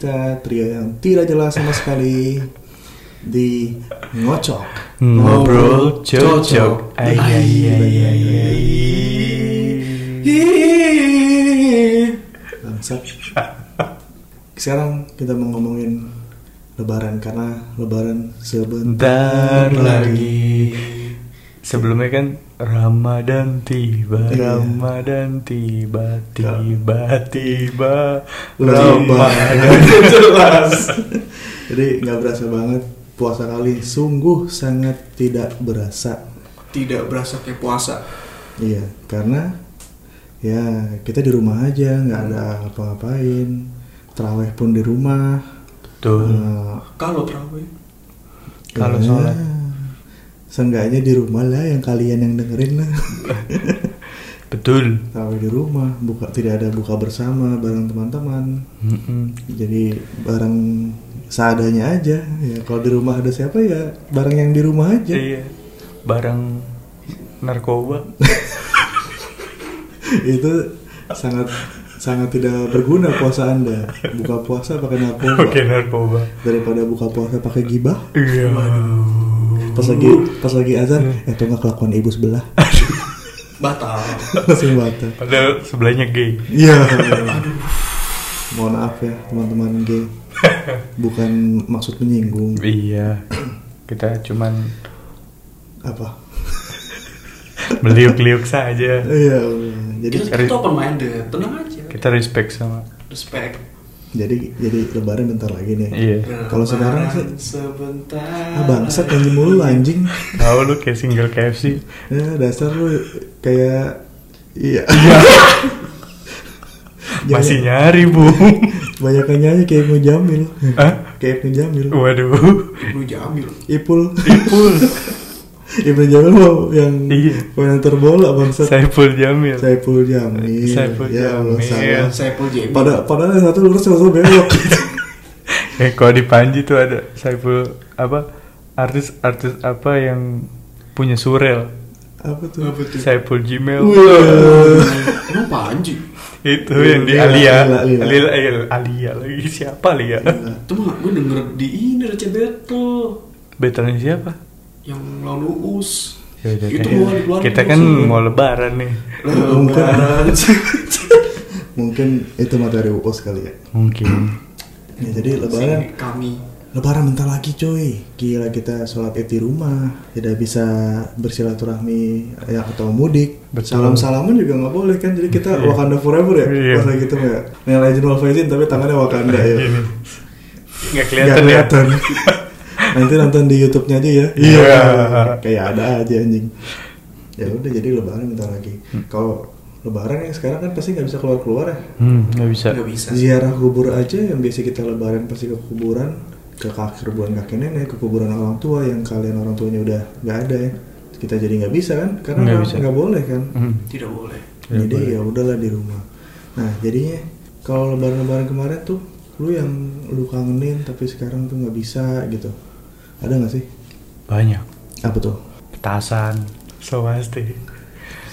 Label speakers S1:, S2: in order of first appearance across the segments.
S1: kita trio yang tidak jelas sama sekali di ngocok
S2: Ngobrol cocok. Ay, ay.
S1: Bangsat. Sekarang kita mau ngomongin Lebaran karena Lebaran sebentar
S2: Bentar lagi. Sebelumnya kan Ramadan tiba,
S1: Iya.
S2: Ramadan tiba, tiba, tiba,
S1: Lebaran
S2: Ramadan.
S1: jelas. Jadi nggak berasa banget puasa kali sungguh sangat tidak berasa.
S3: tidak berasa kayak puasa
S1: Iya, karena ya kita di rumah aja nggak ada apa-ngapain. Terawih pun di rumah.
S2: Betul.
S1: Eh,
S3: kalau terawih
S2: Kalau
S1: ya,
S2: sholat.
S1: Seenggaknya di rumah lah yang kalian yang dengerin lah.
S2: Betul.
S1: Tahu di rumah, buka tidak ada buka bersama bareng teman-teman.
S2: Mm-mm.
S1: Jadi bareng seadanya aja. Ya kalau di rumah ada siapa ya bareng yang di rumah aja.
S2: Iya. Barang narkoba.
S1: Itu sangat sangat tidak berguna puasa Anda. Buka puasa pakai narkoba
S2: Oke narkoba.
S1: daripada buka puasa pakai gibah.
S2: Iya.
S1: Pas lagi pas lagi azan, eh tuh nggak kelakuan ibu sebelah.
S3: batal
S1: Langsung batal.
S2: Padahal sebelahnya gay.
S1: Iya. Mohon maaf ya teman-teman gay. Bukan maksud menyinggung.
S2: Iya. Kita cuman
S1: Apa?
S2: meliuk-liuk saja.
S1: Iya. Jadi
S3: kita, kita open minded tenang aja
S2: Kita respect sama.
S3: respect
S1: jadi jadi lebaran bentar lagi nih.
S2: Iya.
S1: Kalau sekarang sih-
S3: sebentar
S1: Ah bangsat anjing mulu anjing.
S2: Tahu lu kayak single KFC.
S1: Ya dasar lu kayak iya.
S2: Masih nyari, Bu.
S1: Banyak yang nyanyi kayak Ibnu Jamil.
S2: Hah?
S1: Kayak Ibnu Jamil.
S2: Waduh.
S3: Ibnu Jamil
S1: Ipul.
S2: Ipul.
S1: Ibnu Jamil mau yang
S2: Iya.
S1: bola bangsat.
S2: Saiful Jamil.
S1: Saiful Jamil.
S2: Saiful
S1: ya Allah
S2: Jamil.
S1: salah.
S3: Saiful Jamil
S1: Pada padahal yang satu lurus yang satu belok.
S2: Eh kalau di Panji tuh ada Saiful apa artis artis apa yang punya surel
S1: Apa tuh?
S3: apa tuh
S2: Saiful Gmail
S1: Wah.
S3: emang Panji
S2: itu yang di
S1: Lila,
S2: Alia
S1: Lila, Lila.
S2: Alia, Alia, Alia lagi siapa Alia
S3: itu mah gue denger di ini Receh Battle
S2: Betulnya siapa
S3: yang lawan Uus
S2: Yaudah,
S3: itu mau dikeluarin
S2: kita
S3: terus
S2: kan
S3: ya.
S2: mau lebaran nih.
S3: Lebaran.
S1: Mungkin itu materi UPOS kali ya.
S2: mungkin.
S1: Ya, jadi lebaran.
S3: Sini kami.
S1: Lebaran bentar lagi coy. Gila kita sholat id di rumah. Tidak bisa bersilaturahmi ya, Atau mudik.
S2: Betul.
S1: Salam-salaman juga nggak boleh kan? Jadi kita
S2: Iya.
S1: Wakanda forever ya?
S2: Iya.
S1: Pas lagi gitu ya Yang Legend tapi tangannya Wakanda ya.
S2: ini. Nggak kelihatan ya?
S1: kelihatan. Nanti nonton di YouTube-nya aja ya.
S2: Iya.
S1: Kayak ada aja anjing. Ya udah jadi lebaran bentar lagi. Kalau lebaran yang sekarang kan pasti nggak bisa keluar-keluar ya?
S2: Hmm nggak bisa.
S3: Nggak bisa
S1: ziarah kubur aja yang biasa kita lebaran pasti ke kuburan ke kaki kuburan kakek nenek ke kuburan orang tua yang kalian orang tuanya udah nggak ada ya. Kita jadi nggak bisa kan? Karena
S2: Nggak bisa.
S1: nggak boleh kan?
S2: Hmm.
S3: tidak boleh.
S1: Jadi ya udahlah di rumah. Nah jadinya kalau lebaran-lebaran kemarin tuh lu yang lu kangenin tapi sekarang tuh nggak bisa gitu ada nggak sih
S2: banyak
S1: apa tuh
S2: petasan so pasti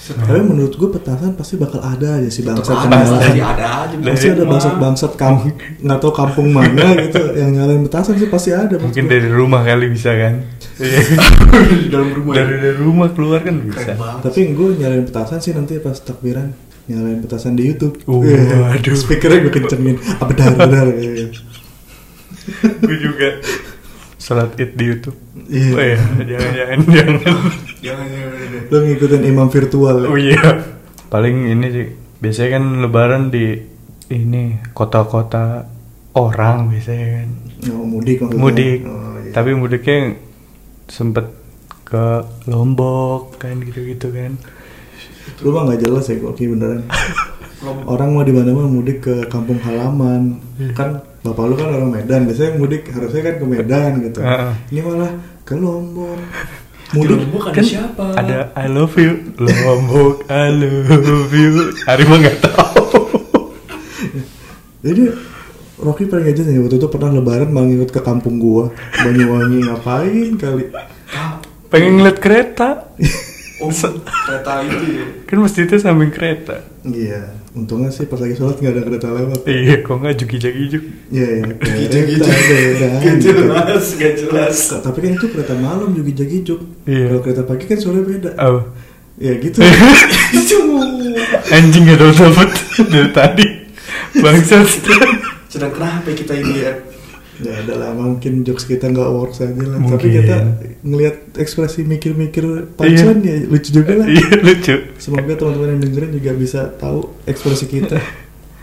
S1: tapi menurut gue petasan pasti bakal ada aja sih bangsat nyalain.
S3: pasti ada aja
S1: pasti ada bangsat-bangsat kampung nggak tahu kampung mana gitu yang nyalain petasan sih pasti ada
S2: mungkin dari rumah kali bisa kan
S3: di dalam rumah
S2: dari,
S3: ya.
S2: dari rumah keluar kan bisa
S1: Tapi gue nyalain petasan sih nanti pas takbiran nyalain petasan di YouTube.
S2: Uh, aduh.
S1: Speakernya gue kencengin. Ah, benar benar.
S2: Gue juga sholat id di YouTube
S1: Iya.
S2: oh iya jangan jangan jangan
S3: jangan jangan.
S1: Lo ngikutin imam virtual. ya?
S2: oh iya paling ini sih biasanya kan lebaran di ini kota-kota orang biasanya kan
S1: Oh, mudik maksudnya.
S2: mudik
S1: Oh, iya.
S2: tapi mudiknya sempet ke Lombok kan gitu-gitu kan
S1: lu mah nggak jelas ya oke beneran. Orang mau di mana mana mudik ke kampung halaman.
S2: Iya.
S1: Kan bapak lu kan orang Medan. Biasanya mudik harusnya kan ke Medan gitu.
S2: Heeh.
S1: Ini malah ke Lombok.
S3: di
S1: Mudik
S3: Lombok ada
S2: kan
S3: siapa
S2: ada I love you Lombok I love you Hari mah nggak tahu
S1: Jadi Rocky paling aja nih waktu itu pernah lebaran malah ngikut ke kampung gua Banyuwangi ngapain kali
S3: Ah,
S2: pengen ngeliat kereta
S3: Oh, kereta itu ya.
S2: Kan masjidnya samping kereta.
S1: Iya, untungnya sih pas lagi sholat nggak ada kereta lewat.
S2: Iya, kok nggak juki-juki
S1: Iya, iya.
S3: Gitu-gitu.
S1: Kereta daerah.
S3: Gak jelas, gak jelas.
S1: Tapi kan itu kereta malam juga jagijuk.
S2: Iya.
S1: Kalau kereta pagi kan soalnya beda.
S2: Oh.
S1: Ya gitu.
S2: Anjing gak tau dapet dari tadi. Bangsat.
S3: Sedang kenapa kita ini ya?
S1: Ya ada lah mungkin jokes kita nggak works aja lah. Tapi
S2: Mungkin.
S1: kita ngelihat ekspresi mikir-mikir punchline ya lucu juga lah.
S2: Iya lucu.
S1: Semoga teman-teman yang dengerin juga bisa tahu ekspresi kita.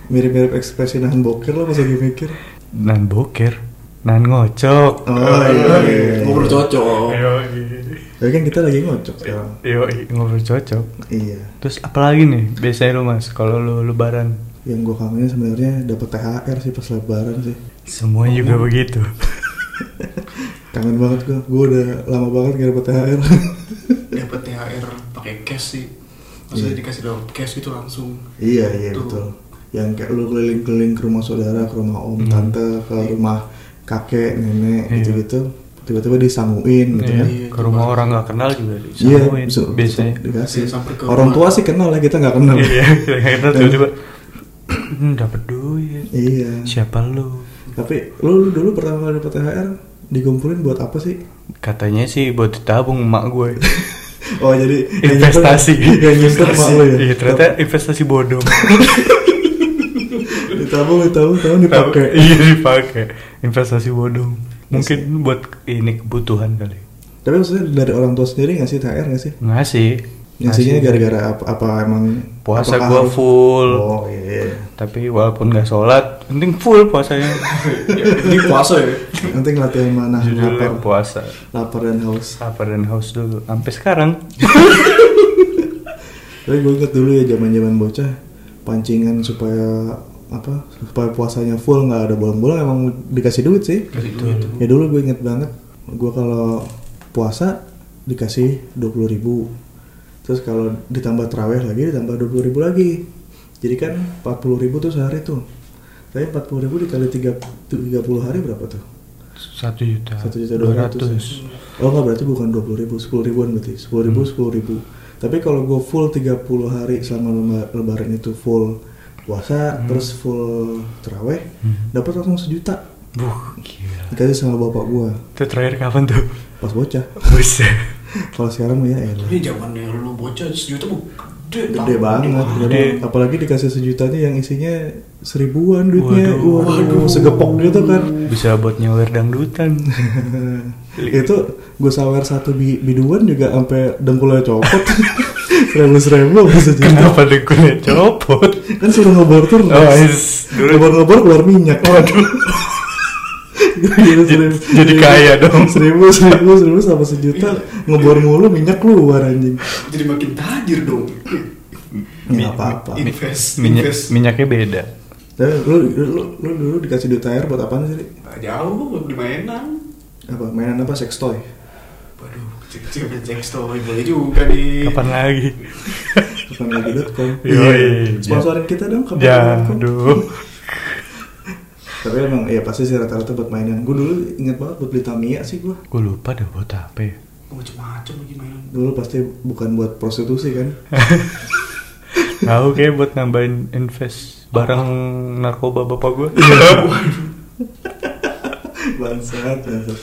S1: Mirip-mirip ekspresi nahan boker lah pas lagi mikir.
S2: Nan boker, nan ngocok.
S1: Oh, iya, iya.
S3: Ngobrol cocok.
S2: Iya,
S1: Tapi kan kita lagi ngocok sekarang.
S2: iya, ngobrol cocok.
S1: Iya.
S2: Terus apalagi nih biasanya lu mas kalau lu lebaran?
S1: Yang gue kangenin sebenarnya dapat THR sih pas lebaran sih.
S2: Semua juga begitu.
S1: Kangen banget gue. Gue udah lama banget gak dapet THR.
S3: Dapat THR pakai cash sih. Maksudnya
S1: Iya.
S3: dikasih dalam cash gitu langsung.
S1: iya iya
S3: Tuh.
S1: betul. Yang kayak lu keliling-keliling ke rumah saudara, ke rumah om,
S2: Hmm.
S1: tante, ke rumah kakek, nenek
S2: Iya.
S1: gitu-gitu. Tiba-tiba disanguin gitu
S2: Iya,
S1: kan.
S3: Iya,
S2: ke rumah
S3: itu
S2: orang nggak kenal juga
S1: Iya,
S2: disamuin
S1: bisa-
S2: biasanya.
S1: dikasih.
S3: Iya, sampai ke
S1: Orang
S3: rumah.
S1: tua sih kenal lah, kita nggak kenal.
S2: Iya, kita tiba-tiba "Hmm, dapat duit.
S1: Iya.
S2: Siapa lu?
S1: Tapi lu, lu dulu pertama kali dapet THR dikumpulin buat apa sih?
S2: Katanya sih buat ditabung emak gue.
S1: Oh jadi
S2: Investasi.
S1: nyimpen- Yang nyimpen emak lu ya?
S2: Iya, ternyata investasi bodong.
S1: Ditabung, ditabung, ditabung dipakai.
S2: Iya dipakai. Investasi bodong. Mungkin buat ini kebutuhan kali.
S1: Tapi maksudnya dari orang tua sendiri ngasih THR nggak sih?
S2: Ngasih.
S1: Ngasihnya
S2: Ngasih.
S1: gara-gara apa, apa emang
S2: Puasa
S1: harus-
S2: full.
S1: Oh iya.
S2: Tapi walaupun nggak sholat, penting full puasanya.
S3: Ya, ini puasa ya.
S1: Nanti latihan mana
S2: Judulnya
S1: lapar,
S2: puasa.
S1: lapar dan haus.
S2: Lapar dan haus dulu. Sampai sekarang.
S1: Tapi gue inget dulu ya zaman-zaman bocah pancingan supaya apa supaya puasanya full nggak ada bolong-bolong emang dikasih duit sih.
S3: Duit.
S1: Ya dulu gue inget banget, gue kalau puasa dikasih dua puluh ribu, terus kalau ditambah terawih lagi ditambah dua puluh ribu lagi, jadi kan empat puluh ribu tuh sehari tuh. Tapi empat puluh ribu dikali tiga tiga puluh hari berapa tuh?
S2: Satu juta.
S1: Satu juta dua ratus. Oh nggak berarti bukan dua puluh ribu, sepuluh ribuan berarti, sepuluh ribu, sepuluh ribu. Tapi kalau gue full 30 hari selama lebaran itu full puasa, terus full terawih,
S2: Hmm.
S1: dapat langsung sejuta.
S2: Buh, gila.
S1: Dikasih sama bapak gue
S2: Itu terakhir kapan tuh?
S1: pas bocah.
S2: Buset.
S1: Kalau sekarang ya elah.
S3: Ini zamannya lu bocah sejuta bu gede,
S1: Gede banget,
S2: Gede.
S1: gede. apalagi dikasih sejutanya yang isinya seribuan duitnya,
S2: Waduh.
S1: waduh, segepok gitu kan.
S2: Bisa buat nyawer dangdutan.
S1: itu gue sawer satu bi biduan juga sampai dengkulnya copot, seribu seribu bisa jadi.
S2: Kenapa dengkulnya copot?
S1: kan suruh ngebor tuh
S2: Oh, is- dulu-
S1: ngebor-ngebor keluar minyak waduh
S2: Jadi- jadi kaya dong.
S1: seribu seribu seribu sama sejuta ngebor mulu minyak keluar anjing
S3: Jadi makin tajir dong.
S1: nggak apa-apa
S3: Invest,
S2: Minyak,
S3: invest.
S2: minyaknya beda.
S1: Tapi lu, lu, lu dulu dikasih duit air buat apaan sih
S3: jauh di mainan.
S1: apa mainan apa sex toy
S3: Waduh, kecil-kecil main sex toy boleh juga nih.
S2: Kapan lagi?
S1: kapan lagi.com
S2: Yoi.
S1: sponsorin kita dong kapan
S2: Jangan, aduh.
S1: Tapi emang ya pasti sih rata-rata buat mainan gue dulu inget banget buat beli Tamiya sih gue
S2: Gue lupa dah buat apa ya.
S3: Macem-macem lagi mainan.
S1: dulu pasti bukan buat prostitusi kan
S2: Tahu kayak buat nambahin invest barang narkoba bapak gue.
S1: bangsat bangsat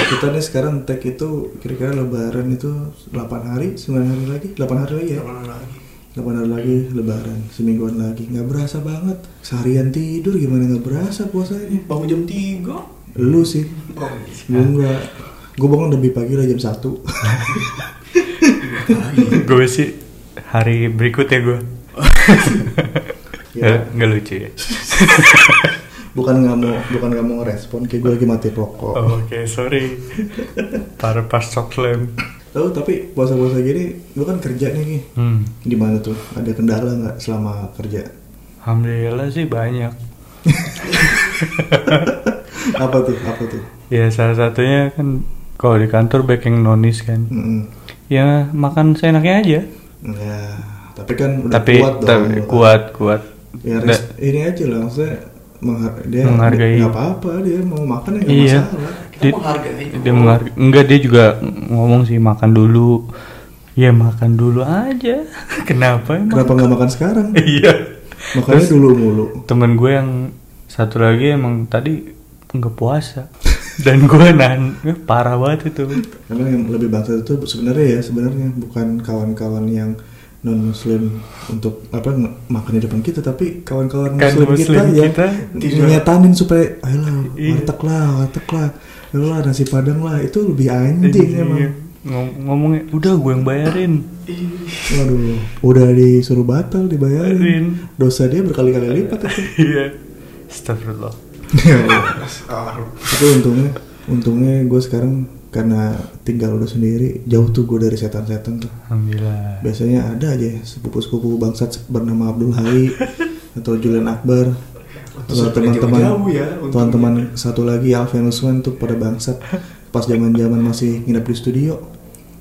S1: kita nih sekarang tag itu kira-kira lebaran itu 8 hari 9 hari lagi 8 hari lagi ya
S3: Jangan lagi.
S1: 8 hari lagi lebaran semingguan lagi nggak berasa banget seharian tidur gimana nggak berasa puasanya
S3: Bangun jam 3
S1: lu sih
S3: Oh,
S1: gue nggak gue bangun lebih pagi lah jam 1
S2: gue sih hari berikutnya gue.
S1: Ya.
S2: Nggak lucu ya.
S1: bukan nggak mau bukan nggak mau ngerespon kayak gue lagi mati rokok
S2: Oh, Oke, sorry. Para pas slam.
S1: Tahu tapi puasa-puasa gini lu kan kerja nih Ki.
S2: Hmm.
S1: gimana tuh ada kendala nggak selama kerja
S2: Alhamdulillah sih banyak.
S1: apa tuh apa tuh
S2: Ya salah satunya kan kalau di kantor back yang nonis kan.
S1: Mm-mm.
S2: Ya makan seenaknya aja.
S1: ya tapi kan udah
S2: Tapi
S1: kuat dong
S2: tapi
S1: lu kan.
S2: kuat kuat.
S1: ya res- ini aja lah maksudnya mengha- dia
S2: Menghargai.
S1: nggak apa-apa dia mau makan ya nggak
S2: Iya.
S1: masalah
S2: Dia-
S3: menghargai.
S2: dia menghargai. Enggak dia juga ngomong sih makan dulu. Ya makan dulu aja. Kenapa emang?
S1: Kenapa nggak makan sekarang?
S2: Iya.
S1: Makannya
S2: Terus-
S1: dulu mulu.
S2: Temen gue yang satu lagi emang tadi nggak puasa. Dan gue nahan, eh, parah banget itu.
S1: Karena yang lebih bangsa itu sebenarnya ya sebenarnya bukan kawan-kawan yang non muslim untuk apa makan di depan kita tapi kawan-kawan
S2: Kan
S1: muslim,
S2: muslim
S1: kita,
S2: kita
S1: yang nyetanin supaya ayolah
S2: Iya.
S1: warteg lah warteg lah ayolah nasi padang lah itu lebih anjing
S2: Iya.
S1: emang
S2: Ngom- ngomongnya udah gue yang bayarin.
S1: waduh udah disuruh batal dibayarin
S2: Bayarin.
S1: dosa dia berkali-kali lipat itu
S2: Iya. Astagfirullah.
S1: itu untungnya untungnya gue sekarang karena tinggal udah sendiri jauh tuh gue dari setan-setan tuh.
S2: Alhamdulillah.
S1: biasanya ada aja ya, sepupu-sepupu bangsat bernama Abdul Hai atau Julian Akbar. Atau teman-teman
S3: ya,
S1: teman-teman satu lagi Alvin Usman tuh pada bangsat. Pas zaman-zaman masih nginep di studio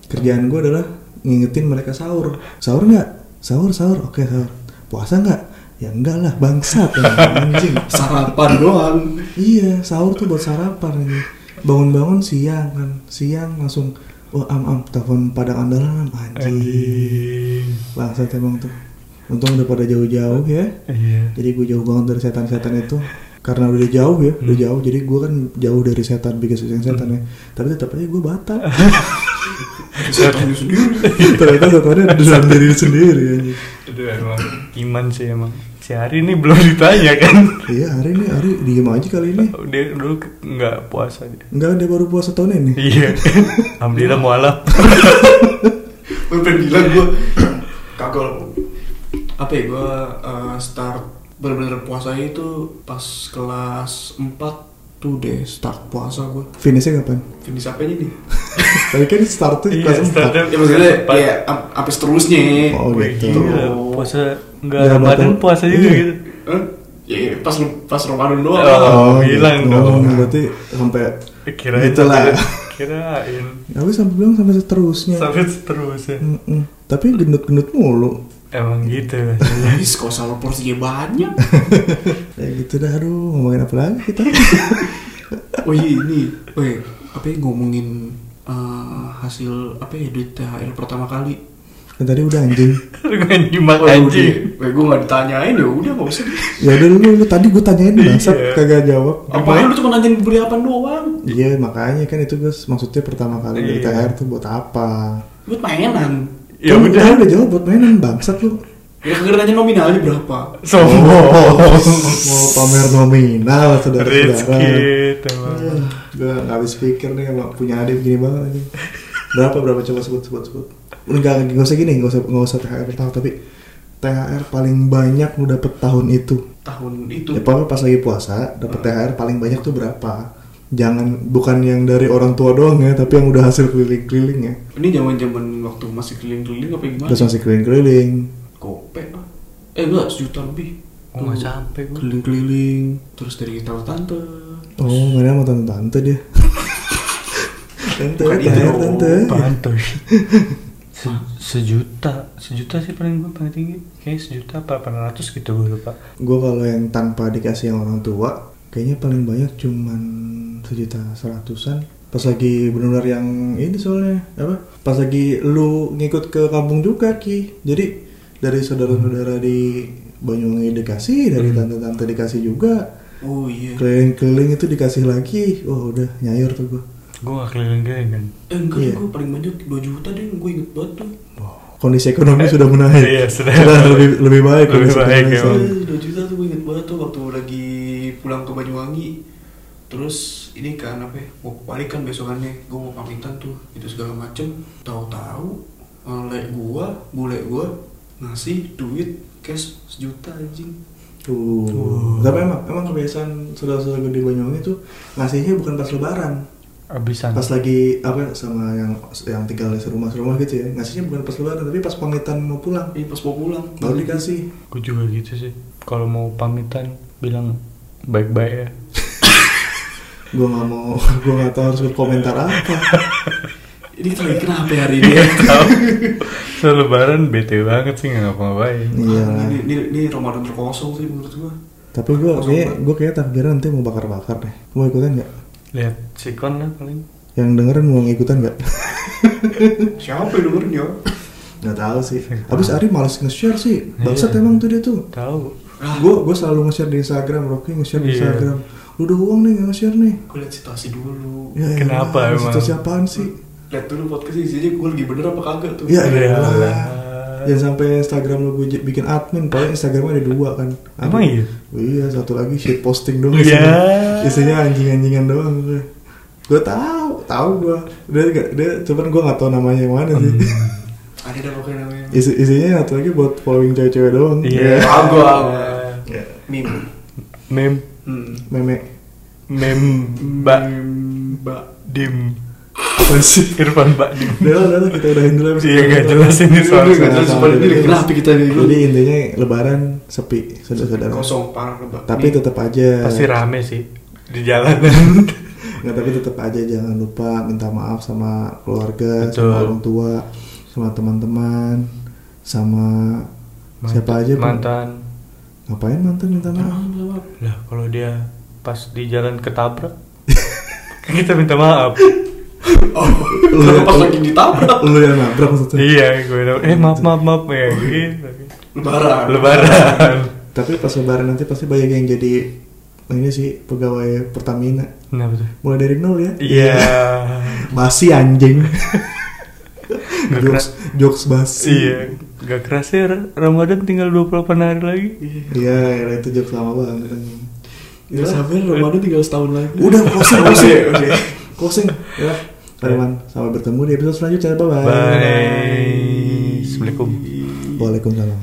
S1: kerjaan gue adalah ngingetin mereka sahur. Sahur nggak? Sahur sahur. Oke sahur. Puasa nggak? Ya enggak lah bangsat. Ya, anjing.
S3: Sarapan doang.
S1: iya sahur tuh buat sarapan ini bangun-bangun siang kan siang langsung oh am am telepon padang andalan am anjing. Bangsat emang tuh. Untung udah pada jauh-jauh ya.
S2: Iya.
S1: jadi gue jauh banget dari setan-setan itu. Karena udah jauh ya udah
S2: Hmm.
S1: jauh. Jadi gue kan jauh dari setan bikin setan setan ya. Tapi tetap aja gue batal
S3: Sendiri.
S1: ternyata setannya ada dalam diri sendiri anjing.
S2: Itu emang iman sih emang. Si Hari ini belum ditanya kan.
S1: iya hari ini hari diem aja kali ini
S2: Dia dulu nggak puasa dia.
S1: enggak dia baru puasa tahun ini
S2: Iya. Alhamdulillah mualaf.
S3: Gue pengen bilang gue kagak apa ya gue eh, start bener-bener puasanya itu pas kelas 4 tuh deh start puasa gue
S1: finishnya kapan
S3: finish apanya nih
S1: tapi kan start tuh
S2: Iya,
S1: kelas
S2: startnya
S1: 4
S3: ya maksudnya
S2: Empat.
S3: ya ap- apa seterusnya
S1: oh
S2: Wih,
S1: gitu
S2: gila, puasa nggak
S1: Ya,
S2: Ramadan puasa juga
S1: Iya.
S2: gitu.
S3: Hah? ya iya, pas pas Ramadan doang
S2: Oh, bilang
S1: gitu.
S2: dong.
S1: berarti sampai
S2: Kirain
S1: Gitu lah.
S2: Kirain.
S1: Aku sampai bilang sampai seterusnya.
S2: Sampai terus ya.
S1: Mm-mm. Tapi gendut-gendut mulu.
S2: Emang gitu.
S3: Habis kok sama porsinya banyak
S1: Kayak gitu dah, aduh ngomongin apa lagi kita?
S3: oh iya ini oh iya, apa ya ngomongin eh, hasil apa ya duit THR pertama kali
S1: kan tadi udah anjing.
S2: Nggak nyimak
S3: Oh,
S2: anjing.
S3: Eh, gue gak ditanyain ya udah gak usah.
S1: Ya udah lu, lu tadi gue tanyain bangsat
S2: Iya.
S1: kagak jawab.
S3: Apaan lu cuma nanyain beli apa doang?
S1: Iya makanya kan itu guys maksudnya pertama kali dari
S2: Iya.
S1: THR tuh buat apa?
S3: Buat mainan.
S2: Ya
S1: Kan
S2: udah.
S1: udah jawab buat mainan bangsat lu.
S3: Ya kagak nanya nominalnya berapa.
S2: Sombong.
S1: Mau pamer nominal saudara-saudara.
S2: Rizky teman.
S1: Ah, gue gak habis pikir nih emang punya adik gini banget aja. Berapa berapa coba sebut sebut sebut. Enggak enggak usah gini, enggak usah enggak usah THR per tahun tapi THR paling banyak lu dapet tahun itu.
S3: Tahun itu.
S1: Ya pokoknya pas lagi puasa dapet THR paling banyak tuh berapa? Jangan bukan yang dari orang tua doang ya, tapi yang udah hasil keliling-keliling ya.
S3: Ini zaman-zaman waktu masih keliling-keliling apa gimana?
S1: Terus masih keliling-keliling.
S3: Kope ah. Eh enggak sejuta lebih.
S2: Oh, nggak sampai gua.
S3: Keliling-keliling terus dari tante tante.
S1: Oh, mana sama tante-tante dia. tante,
S3: Bukan itu
S1: tante.
S2: Pantai. Se- sejuta, sejuta sih paling gua paling tinggi. Kayak sejuta apa 800 gitu gue lupa.
S1: Gue kalau yang tanpa dikasih yang orang tua, kayaknya paling banyak cuman sejuta seratusan. Pas lagi benar-benar yang ini soalnya apa? Pas lagi lu ngikut ke kampung juga ki. Jadi dari saudara-saudara di Banyuwangi dikasih, dari
S2: Hmm.
S1: tante-tante dikasih juga.
S3: Oh iya.
S1: Keliling-keliling itu dikasih lagi. Oh udah nyayur tuh gue.
S2: Gue gak keliling-keliling kan.
S3: Eh enggak
S1: Iya.
S3: gue paling banyak 2 juta deh gue inget banget tuh.
S1: Kondisi ekonomi sudah menaik.
S2: Iya, sudah.
S1: lebih lebih baik.
S2: Lebih
S1: kondisi
S2: baik.
S3: Eh, 2 juta tuh gue inget banget tuh waktu lagi pulang ke Banyuwangi Terus ini kan apa ya, mau balik kan besokannya gue mau pamitan tuh itu segala macem Tahu-tahu eh, lek gua, bule gua ngasih duit cash sejuta anjing
S1: Uh. Tapi emang emang kebiasaan saudara-saudara gue di Banyuwangi tuh ngasihnya bukan pas lebaran.
S2: Abisan.
S1: Pas lagi apa sama yang yang tinggal di serumah-serumah gitu ya. Ngasihnya bukan pas lebaran tapi pas pamitan mau pulang.
S3: Ini pas mau pulang
S1: Baru dikasih.
S2: Gue juga gitu sih. Kalau mau pamitan bilang baik-baik ya.
S1: Gue nggak mau, gue nggak tahu harus berkomentar apa.
S3: Ini kita lagi kenapa ya hari ini ya?
S2: Tahu. So lebaran bete banget sih nggak ngapa-ngapain.
S1: Iya.
S3: Ah, Ini, ini, ini Ramadan terkosong sih menurut gua
S1: Tapi gue kayak gue kayak takbiran nanti mau bakar-bakar deh. Mau ikutan nggak?
S2: Lihat sikon lah paling.
S1: Yang dengerin mau ngikutan nggak?
S3: Siapa yang dengerin ya?
S1: Nggak tahu sih. Habis. Ari malas nge-share sih. Bangsat
S2: Iya.
S1: emang tuh dia tuh.
S2: Tahu.
S1: Gue gue selalu nge-share di Instagram, Rocky nge-share di
S2: Iya.
S1: Instagram. Lu udah uang nih nggak nge-share nih.
S3: gue liat situasi dulu
S1: Ya,
S2: Kenapa
S1: elah,
S2: emang?
S1: Situasi apaan sih?
S3: lihat dulu podcast isinya gue lagi bener apa kagak tuh
S1: Ya
S2: Iya.
S1: elah. Jangan sampai Instagram lu gue bikin admin, paling Instagramnya ada dua kan.
S2: Emang iya?
S1: Iya, satu lagi shit posting doang.
S2: Iya.
S1: isinya. Isinya anjing-anjingan doang. Gue tahu, tahu gue. Dia, dia cuman gue nggak tahu namanya yang mana sih.
S2: Hmm.
S3: ada pokoknya namanya
S1: Isi, isinya satu lagi buat following cewek-cewek doang.
S2: Iya.
S3: Tahu gua.
S1: Ya.
S3: meme
S2: Mem
S3: hmm.
S1: Meme.
S2: mem Mbak
S3: mbak
S2: Dim
S1: Apa sih?
S2: Irfan Mbak Dim.
S1: Udah udah kita udahin dulu
S2: Iya, nggak
S1: kita.
S2: jelas ini soal-
S3: Udah, nggak jelas, soal ini
S1: jadi-
S3: kenapa kita nih?
S1: Jadi intinya lebaran sepi, saudara-saudara.
S3: kosong parah
S1: Tapi tetap aja.
S2: Pasti rame sih di jalanan.
S1: Nggak, tapi tetap aja jangan lupa minta maaf sama keluarga,
S2: Betul.
S1: sama orang tua, sama teman-teman, sama siapa aja.
S2: Mantan.
S1: Ngapain mantan minta maaf?
S2: Lah kalau dia pas di jalan ketabrak kita minta maaf.
S3: oh lu pas lagi ditabrak
S1: Lu yang nabrak maksudnya.
S2: iya, gue bilang, eh maaf maaf maaf ya gitu.
S3: lebaran
S2: Lebaran.
S1: Tapi pas lebaran nanti pasti banyak yang jadi ini sih pegawai Pertamina.
S2: Kenapa tuh?
S1: Mulai dari nol ya.
S2: Iya.
S1: Masih anjing.
S2: Nggak
S1: jokes, jokes basi.
S2: Iya. Gak kerasa ya Ramadan tinggal 28 hari lagi.
S1: Iya, ya, itu jokes lama banget.
S3: Gak sabar Ramadan tinggal setahun lagi
S1: Udah closing, closing. Closing. Ya. Teman, sampai bertemu di episode selanjutnya. Bye bye.
S2: Bye. Assalamualaikum.
S1: Waalaikumsalam.